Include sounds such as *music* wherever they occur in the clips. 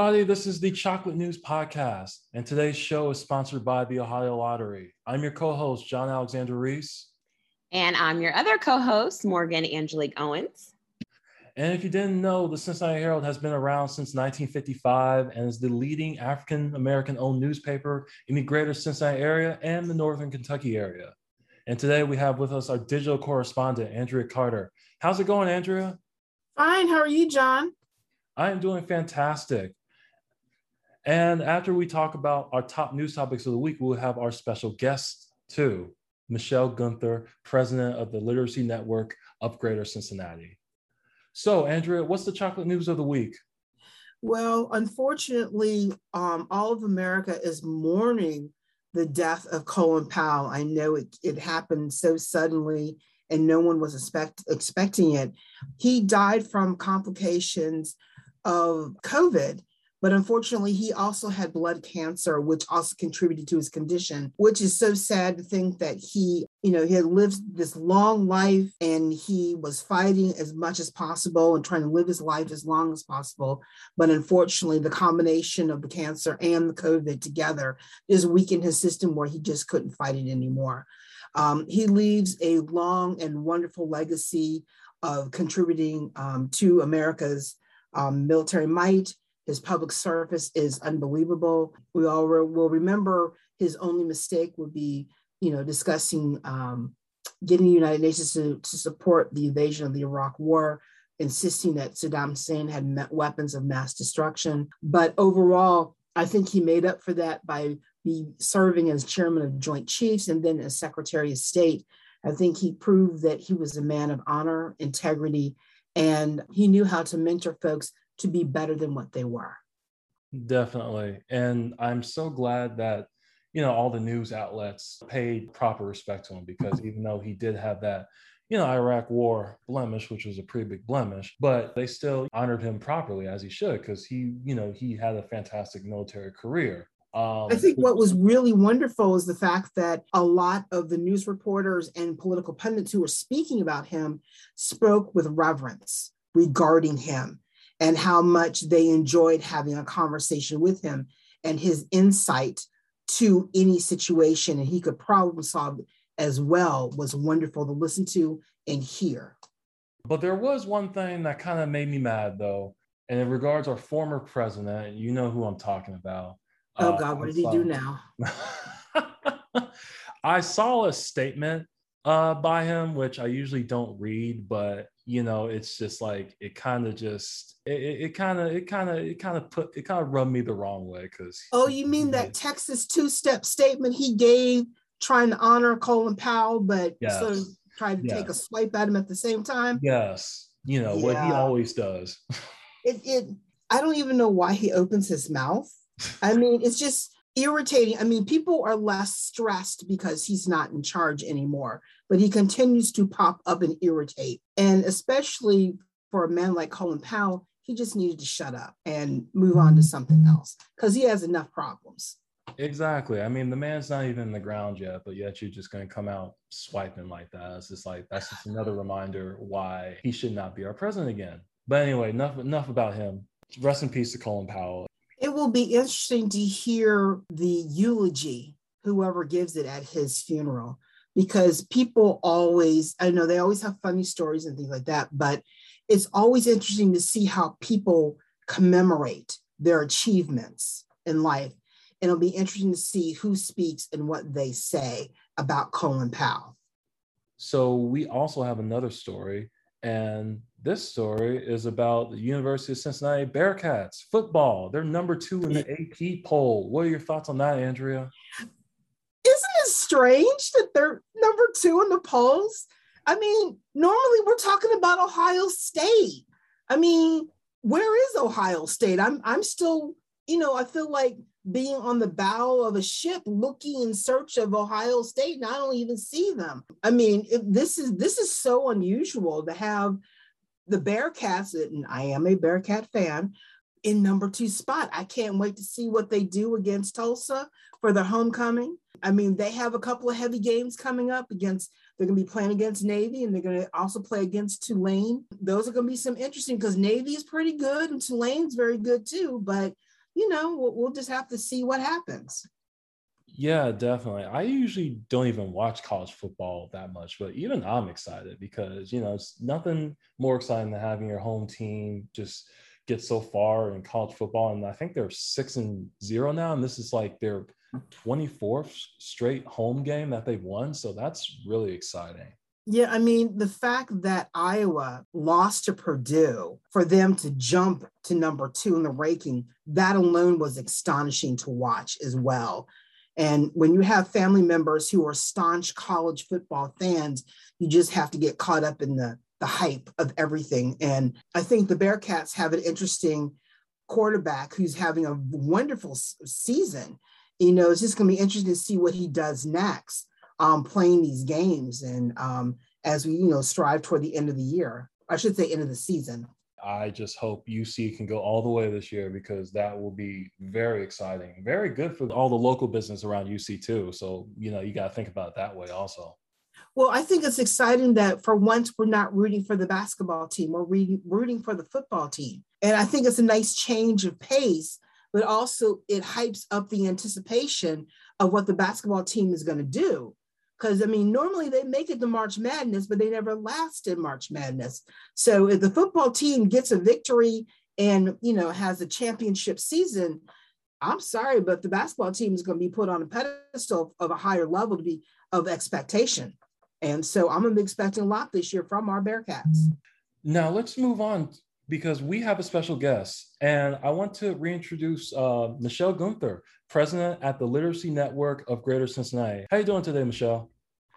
Hello, everybody. This is the Chocolate News Podcast, and today's show is sponsored by the Ohio Lottery. I'm your co host, John Alexander Reese. And I'm your other co host, Morgan Angelique Owens. And if you didn't know, the Cincinnati Herald has been around since 1955 and is the leading African American owned newspaper in the greater Cincinnati area and the northern Kentucky area. And today we have with us our digital correspondent, Andrea Carter. How's it going, Andrea? Fine. How are you, John? I am doing fantastic. And after we talk about our top news topics of the week, we'll have our special guest too, Michelle Gunther, president of the Literacy Network of Greater Cincinnati. So, Andrea, what's the chocolate news of the week? Well, unfortunately, um, all of America is mourning the death of Colin Powell. I know it, it happened so suddenly and no one was expect, expecting it. He died from complications of COVID. But unfortunately, he also had blood cancer, which also contributed to his condition, which is so sad to think that he, you know, he had lived this long life and he was fighting as much as possible and trying to live his life as long as possible. But unfortunately, the combination of the cancer and the COVID together just weakened his system where he just couldn't fight it anymore. Um, he leaves a long and wonderful legacy of contributing um, to America's um, military might. His public service is unbelievable. We all re- will remember his only mistake would be, you know, discussing um, getting the United Nations to, to support the invasion of the Iraq War, insisting that Saddam Hussein had weapons of mass destruction. But overall, I think he made up for that by be serving as chairman of Joint Chiefs and then as Secretary of State. I think he proved that he was a man of honor, integrity, and he knew how to mentor folks to be better than what they were. Definitely. And I'm so glad that, you know, all the news outlets paid proper respect to him because even though he did have that, you know, Iraq war blemish, which was a pretty big blemish, but they still honored him properly as he should because he, you know, he had a fantastic military career. Um, I think what was really wonderful is the fact that a lot of the news reporters and political pundits who were speaking about him spoke with reverence regarding him and how much they enjoyed having a conversation with him and his insight to any situation and he could problem solve as well was wonderful to listen to and hear. But there was one thing that kind of made me mad though, and in regards our former president, you know who I'm talking about. Oh uh, God, what did he do now? *laughs* I saw a statement uh, by him, which I usually don't read, but you know, it's just like it kind of just it kind of it kind of it kind of put it kind of rubbed me the wrong way because. Oh, you mean that *laughs* Texas two-step statement he gave trying to honor Colin Powell, but yes. sort of tried to yes. take a swipe at him at the same time? Yes, you know yeah. what he always does. it it I don't even know why he opens his mouth I mean, it's just irritating. I mean, people are less stressed because he's not in charge anymore, but he continues to pop up and irritate. And especially for a man like Colin Powell, he just needed to shut up and move on to something else because he has enough problems. Exactly. I mean, the man's not even in the ground yet, but yet you're just going to come out swiping like that. It's just like that's just another reminder why he should not be our president again. But anyway, enough enough about him. Rest in peace to Colin Powell. Will be interesting to hear the eulogy, whoever gives it at his funeral, because people always, I know they always have funny stories and things like that, but it's always interesting to see how people commemorate their achievements in life. And it'll be interesting to see who speaks and what they say about Colin Powell. So we also have another story and this story is about the University of Cincinnati Bearcats football. They're number two in the AP poll. What are your thoughts on that, Andrea? Isn't it strange that they're number two in the polls? I mean, normally we're talking about Ohio State. I mean, where is Ohio State? I'm I'm still, you know, I feel like being on the bow of a ship looking in search of Ohio State and I don't even see them. I mean, this is this is so unusual to have the Bearcats, and I am a Bearcat fan, in number two spot. I can't wait to see what they do against Tulsa for their homecoming. I mean, they have a couple of heavy games coming up against They're going to be playing against Navy and they're going to also play against Tulane. Those are going to be some interesting because Navy is pretty good and Tulane's very good too. But, you know, we'll, we'll just have to see what happens. Yeah, definitely. I usually don't even watch college football that much, but even I'm excited because, you know, it's nothing more exciting than having your home team just get so far in college football. And I think they're six and zero now. And this is like their 24th straight home game that they've won. So that's really exciting. Yeah, I mean, the fact that Iowa lost to Purdue for them to jump to number two in the ranking, that alone was astonishing to watch as well. And when you have family members who are staunch college football fans, you just have to get caught up in the, the hype of everything. And I think the Bearcats have an interesting quarterback who's having a wonderful season. You know, it's just going to be interesting to see what he does next, um, playing these games, and um, as we you know strive toward the end of the year. I should say end of the season. I just hope UC can go all the way this year because that will be very exciting. Very good for all the local business around UC too. So, you know, you got to think about it that way also. Well, I think it's exciting that for once we're not rooting for the basketball team, we're rooting for the football team. And I think it's a nice change of pace, but also it hypes up the anticipation of what the basketball team is going to do. Because I mean, normally they make it to March Madness, but they never last in March Madness. So if the football team gets a victory and you know has a championship season, I'm sorry, but the basketball team is going to be put on a pedestal of a higher level to be of expectation. And so I'm going to be expecting a lot this year from our Bearcats. Now let's move on because we have a special guest, and I want to reintroduce uh, Michelle Gunther, president at the Literacy Network of Greater Cincinnati. How are you doing today, Michelle?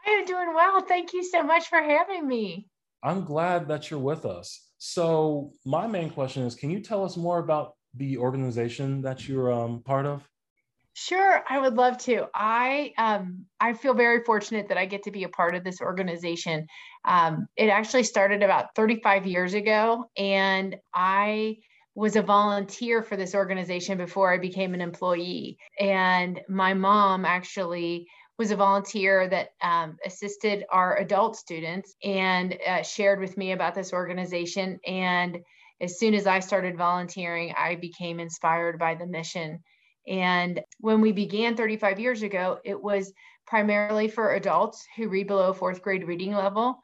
I am doing well. Thank you so much for having me. I'm glad that you're with us. So, my main question is: Can you tell us more about the organization that you're um, part of? Sure, I would love to. I um, I feel very fortunate that I get to be a part of this organization. Um, it actually started about 35 years ago, and I was a volunteer for this organization before I became an employee. And my mom actually was a volunteer that um, assisted our adult students and uh, shared with me about this organization. And as soon as I started volunteering, I became inspired by the mission and when we began 35 years ago, it was primarily for adults who read below fourth grade reading level.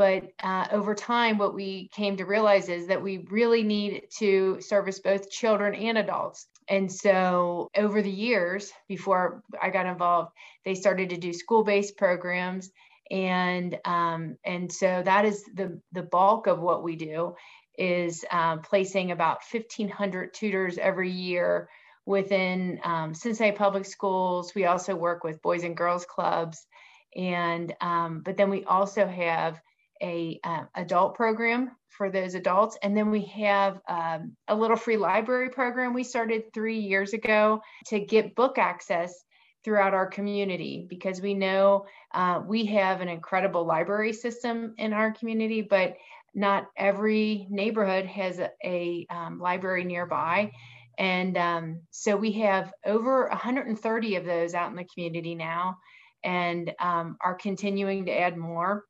But uh, over time, what we came to realize is that we really need to service both children and adults. And so over the years, before I got involved, they started to do school based programs. And um, and so that is the the bulk of what we do is um, placing about 1,500 tutors every year within um, Cincinnati Public Schools. We also work with Boys and Girls Clubs, and um, but then we also have a uh, adult program for those adults, and then we have um, a little free library program we started three years ago to get book access throughout our community because we know uh, we have an incredible library system in our community, but not every neighborhood has a, a um, library nearby. And um, so we have over 130 of those out in the community now and um, are continuing to add more.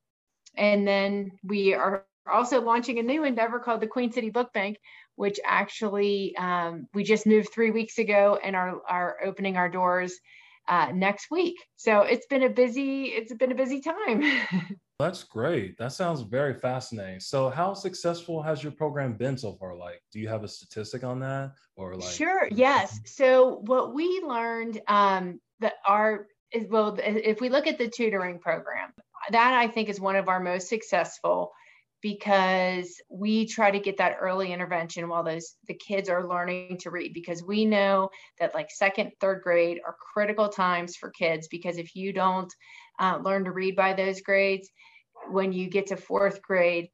And then we are also launching a new endeavor called the Queen City Book Bank, which actually um, we just moved three weeks ago and are, are opening our doors uh, next week. So it's been a busy, it's been a busy time. *laughs* That's great. That sounds very fascinating. So, how successful has your program been so far? Like, do you have a statistic on that, or like? Sure. Yes. So, what we learned um, that our is well, if we look at the tutoring program, that I think is one of our most successful because we try to get that early intervention while those the kids are learning to read because we know that like second third grade are critical times for kids because if you don't uh, learn to read by those grades when you get to fourth grade,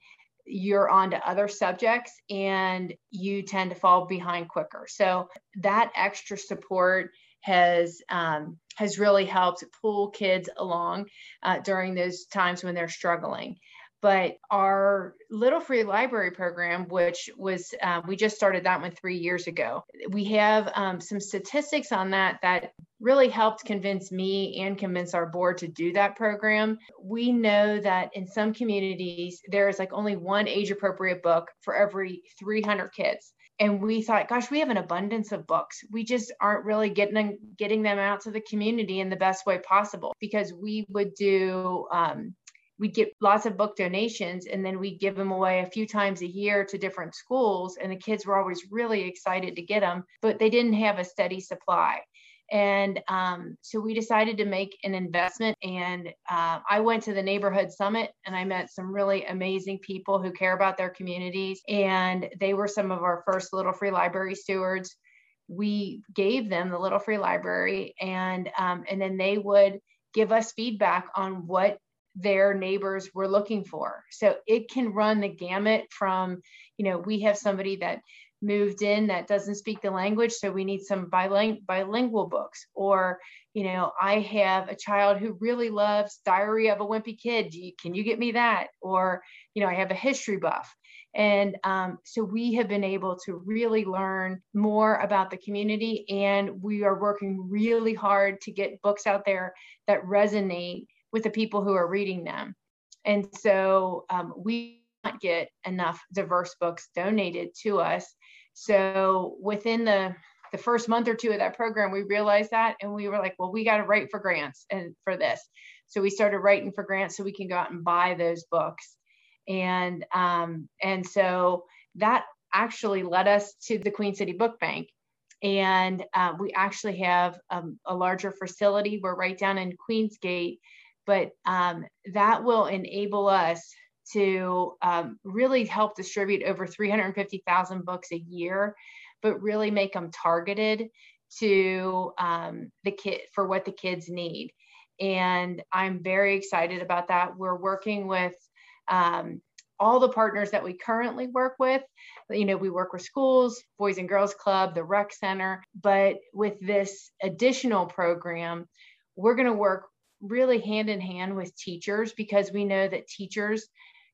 you're on to other subjects and you tend to fall behind quicker. So that extra support has um, has really helped pull kids along uh, during those times when they're struggling. But our Little Free Library program, which was um, we just started that one three years ago, we have um, some statistics on that that really helped convince me and convince our board to do that program. We know that in some communities, there is like only one age appropriate book for every 300 kids. And we thought, gosh, we have an abundance of books. We just aren't really getting them, getting them out to the community in the best way possible because we would do um, we'd get lots of book donations and then we'd give them away a few times a year to different schools and the kids were always really excited to get them but they didn't have a steady supply and um, so we decided to make an investment. And uh, I went to the neighborhood summit and I met some really amazing people who care about their communities. And they were some of our first Little Free Library stewards. We gave them the Little Free Library, and um, and then they would give us feedback on what their neighbors were looking for. So it can run the gamut from, you know, we have somebody that moved in that doesn't speak the language so we need some biling- bilingual books. Or you know i have a child who really loves diary of a wimpy kid. You, can you get me that? Or you know i have a history buff. And um, so we have been able to really learn more about the community and we are working really hard to get books out there that resonate with the people who are reading them. And so um, we get enough diverse books donated to us so within the the first month or two of that program, we realized that, and we were like, well, we got to write for grants and for this. So we started writing for grants so we can go out and buy those books, and um, and so that actually led us to the Queen City Book Bank, and uh, we actually have um, a larger facility. We're right down in Queensgate, but um, that will enable us to um, really help distribute over 350,000 books a year, but really make them targeted to um, the kid for what the kids need. And I'm very excited about that. We're working with um, all the partners that we currently work with. You know, we work with schools, Boys and Girls Club, the Rec Center, but with this additional program, we're going to work really hand in hand with teachers because we know that teachers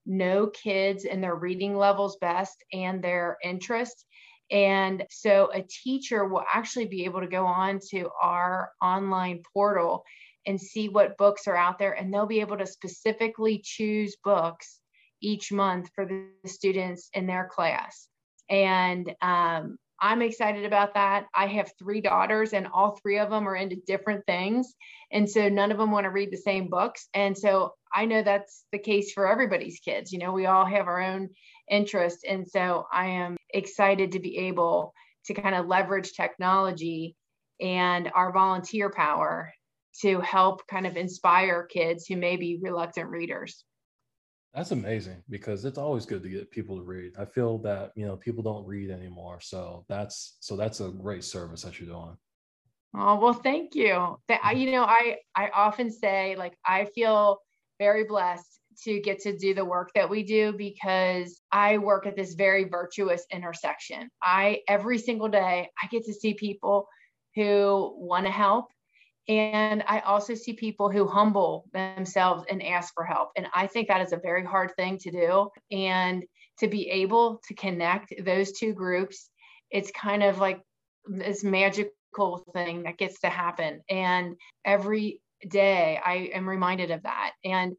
know kids and their reading levels best and their interest. And so a teacher will actually be able to go on to our online portal and see what books are out there, and they'll be able to specifically choose books each month for the students in their class. And um, I'm excited about that. I have three daughters, and all three of them are into different things. And so none of them want to read the same books. And so I know that's the case for everybody's kids. You know, we all have our own interest. And so I am excited to be able to kind of leverage technology and our volunteer power to help kind of inspire kids who may be reluctant readers. That's amazing because it's always good to get people to read. I feel that, you know, people don't read anymore. So that's so that's a great service that you're doing. Oh, well, thank you. That *laughs* you know, I I often say like I feel very blessed to get to do the work that we do because I work at this very virtuous intersection. I every single day I get to see people who want to help and I also see people who humble themselves and ask for help. And I think that is a very hard thing to do. And to be able to connect those two groups, it's kind of like this magical thing that gets to happen. And every day I am reminded of that. And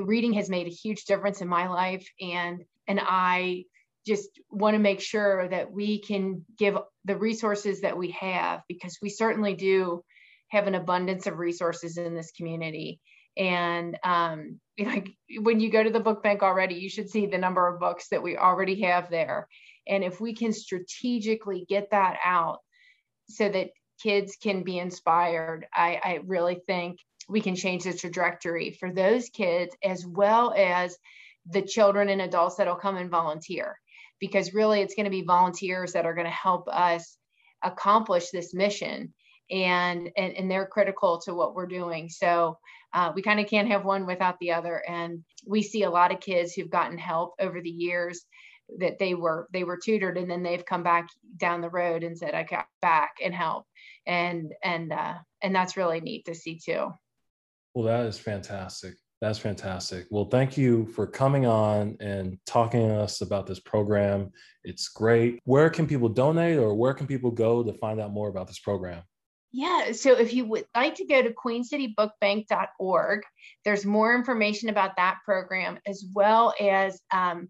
reading has made a huge difference in my life. And and I just want to make sure that we can give the resources that we have because we certainly do have an abundance of resources in this community. And um, *laughs* like when you go to the book bank already, you should see the number of books that we already have there. And if we can strategically get that out so that kids can be inspired, I, I really think we can change the trajectory for those kids as well as the children and adults that'll come and volunteer. Because really, it's going to be volunteers that are going to help us accomplish this mission and and, and they're critical to what we're doing so uh, we kind of can't have one without the other and we see a lot of kids who've gotten help over the years that they were they were tutored and then they've come back down the road and said i got back and help and and uh, and that's really neat to see too well that is fantastic that's fantastic. Well, thank you for coming on and talking to us about this program. It's great. Where can people donate or where can people go to find out more about this program? Yeah, so if you would like to go to queencitybookbank.org, there's more information about that program as well as um,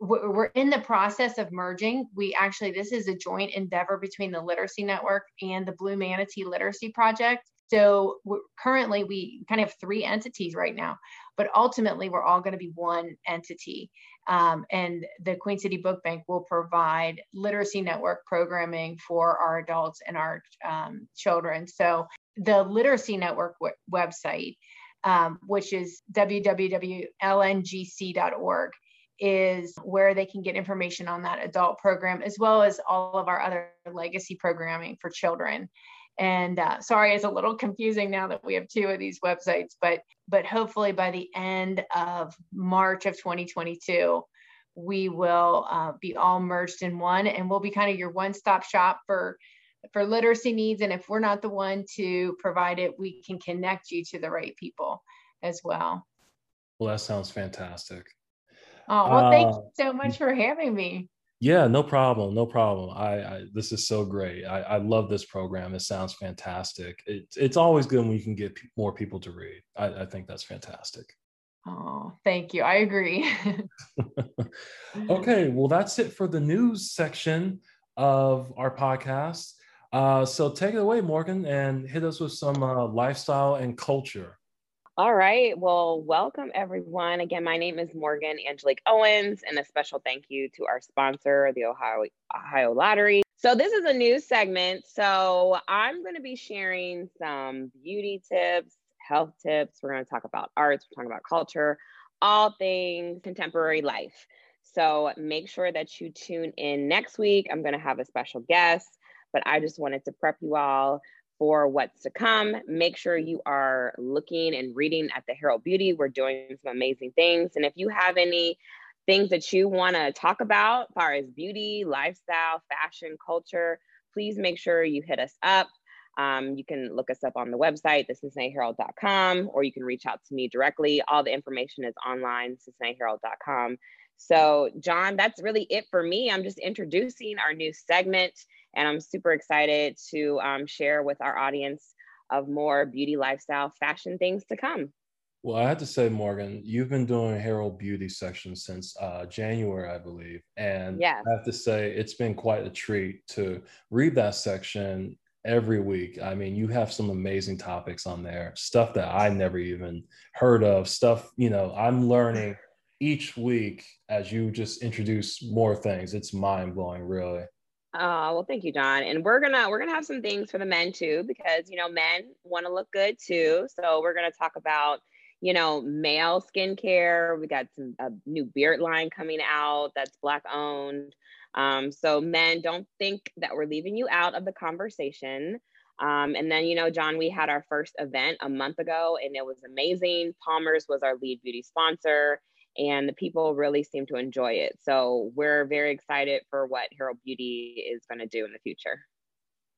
we're in the process of merging. We actually, this is a joint endeavor between the Literacy Network and the Blue Manatee Literacy Project. So currently, we kind of have three entities right now, but ultimately, we're all going to be one entity. Um, and the Queen City Book Bank will provide literacy network programming for our adults and our um, children. So the Literacy Network w- website, um, which is www.lngc.org, is where they can get information on that adult program as well as all of our other legacy programming for children and uh, sorry it's a little confusing now that we have two of these websites but but hopefully by the end of march of 2022 we will uh, be all merged in one and we'll be kind of your one-stop shop for for literacy needs. And if we're not the one to provide it we can connect you to the right people as well. Well that sounds fantastic. Oh, well, thank uh, you so much for having me. Yeah, no problem. No problem. I, I this is so great. I, I love this program. It sounds fantastic. It's it's always good when you can get p- more people to read. I, I think that's fantastic. Oh, thank you. I agree. *laughs* okay, well, that's it for the news section of our podcast. Uh, so take it away, Morgan, and hit us with some uh, lifestyle and culture. All right. Well, welcome everyone. Again, my name is Morgan Angelique Owens, and a special thank you to our sponsor, the Ohio Ohio Lottery. So this is a new segment. So I'm going to be sharing some beauty tips, health tips. We're going to talk about arts. We're talking about culture, all things contemporary life. So make sure that you tune in next week. I'm going to have a special guest, but I just wanted to prep you all for what's to come. Make sure you are looking and reading at the Herald Beauty. We're doing some amazing things. And if you have any things that you want to talk about as far as beauty, lifestyle, fashion, culture, please make sure you hit us up. Um, you can look us up on the website, thecincinnatiherald.com, or you can reach out to me directly. All the information is online, cincinnatiherald.com. So, John, that's really it for me. I'm just introducing our new segment, and I'm super excited to um, share with our audience of more beauty, lifestyle, fashion things to come. Well, I have to say, Morgan, you've been doing Herald Beauty section since uh, January, I believe. And yes. I have to say, it's been quite a treat to read that section every week. I mean, you have some amazing topics on there, stuff that I never even heard of, stuff, you know, I'm learning each week as you just introduce more things. It's mind blowing, really. Oh well, thank you, John. And we're gonna we're gonna have some things for the men too, because you know men want to look good too. So we're gonna talk about you know male skincare. We got some a new beard line coming out that's black owned. Um, so men, don't think that we're leaving you out of the conversation. Um, and then, you know, John, we had our first event a month ago and it was amazing. Palmer's was our lead beauty sponsor and the people really seem to enjoy it. So we're very excited for what Herald Beauty is going to do in the future.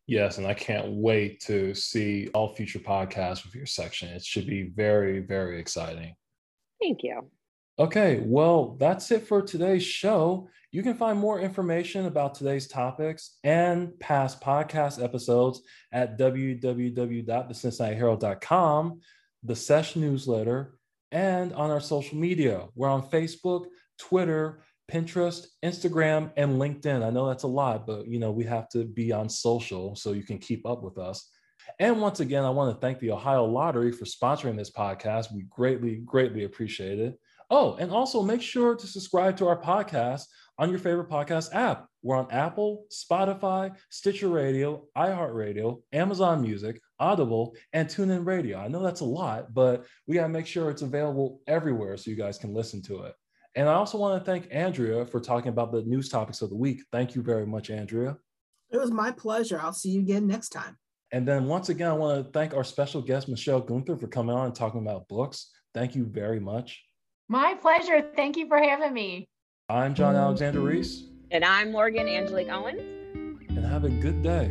Yes, and I can't wait to see all future podcasts with your section. It should be very, very exciting. Thank you. Okay, well, that's it for today's show. You can find more information about today's topics and past podcast episodes at www.thecincinnatiherald.com, the session newsletter, and on our social media. We're on Facebook, Twitter, Pinterest, Instagram, and LinkedIn. I know that's a lot, but you know, we have to be on social so you can keep up with us. And once again, I want to thank the Ohio Lottery for sponsoring this podcast. We greatly, greatly appreciate it. Oh, and also make sure to subscribe to our podcast on your favorite podcast app. We're on Apple, Spotify, Stitcher Radio, iHeartRadio, Amazon Music, Audible, and TuneIn Radio. I know that's a lot, but we got to make sure it's available everywhere so you guys can listen to it. And I also want to thank Andrea for talking about the news topics of the week. Thank you very much, Andrea. It was my pleasure. I'll see you again next time. And then once again, I want to thank our special guest, Michelle Gunther, for coming on and talking about books. Thank you very much. My pleasure. Thank you for having me. I'm John Alexander Reese. And I'm Morgan Angelique Owens. And have a good day.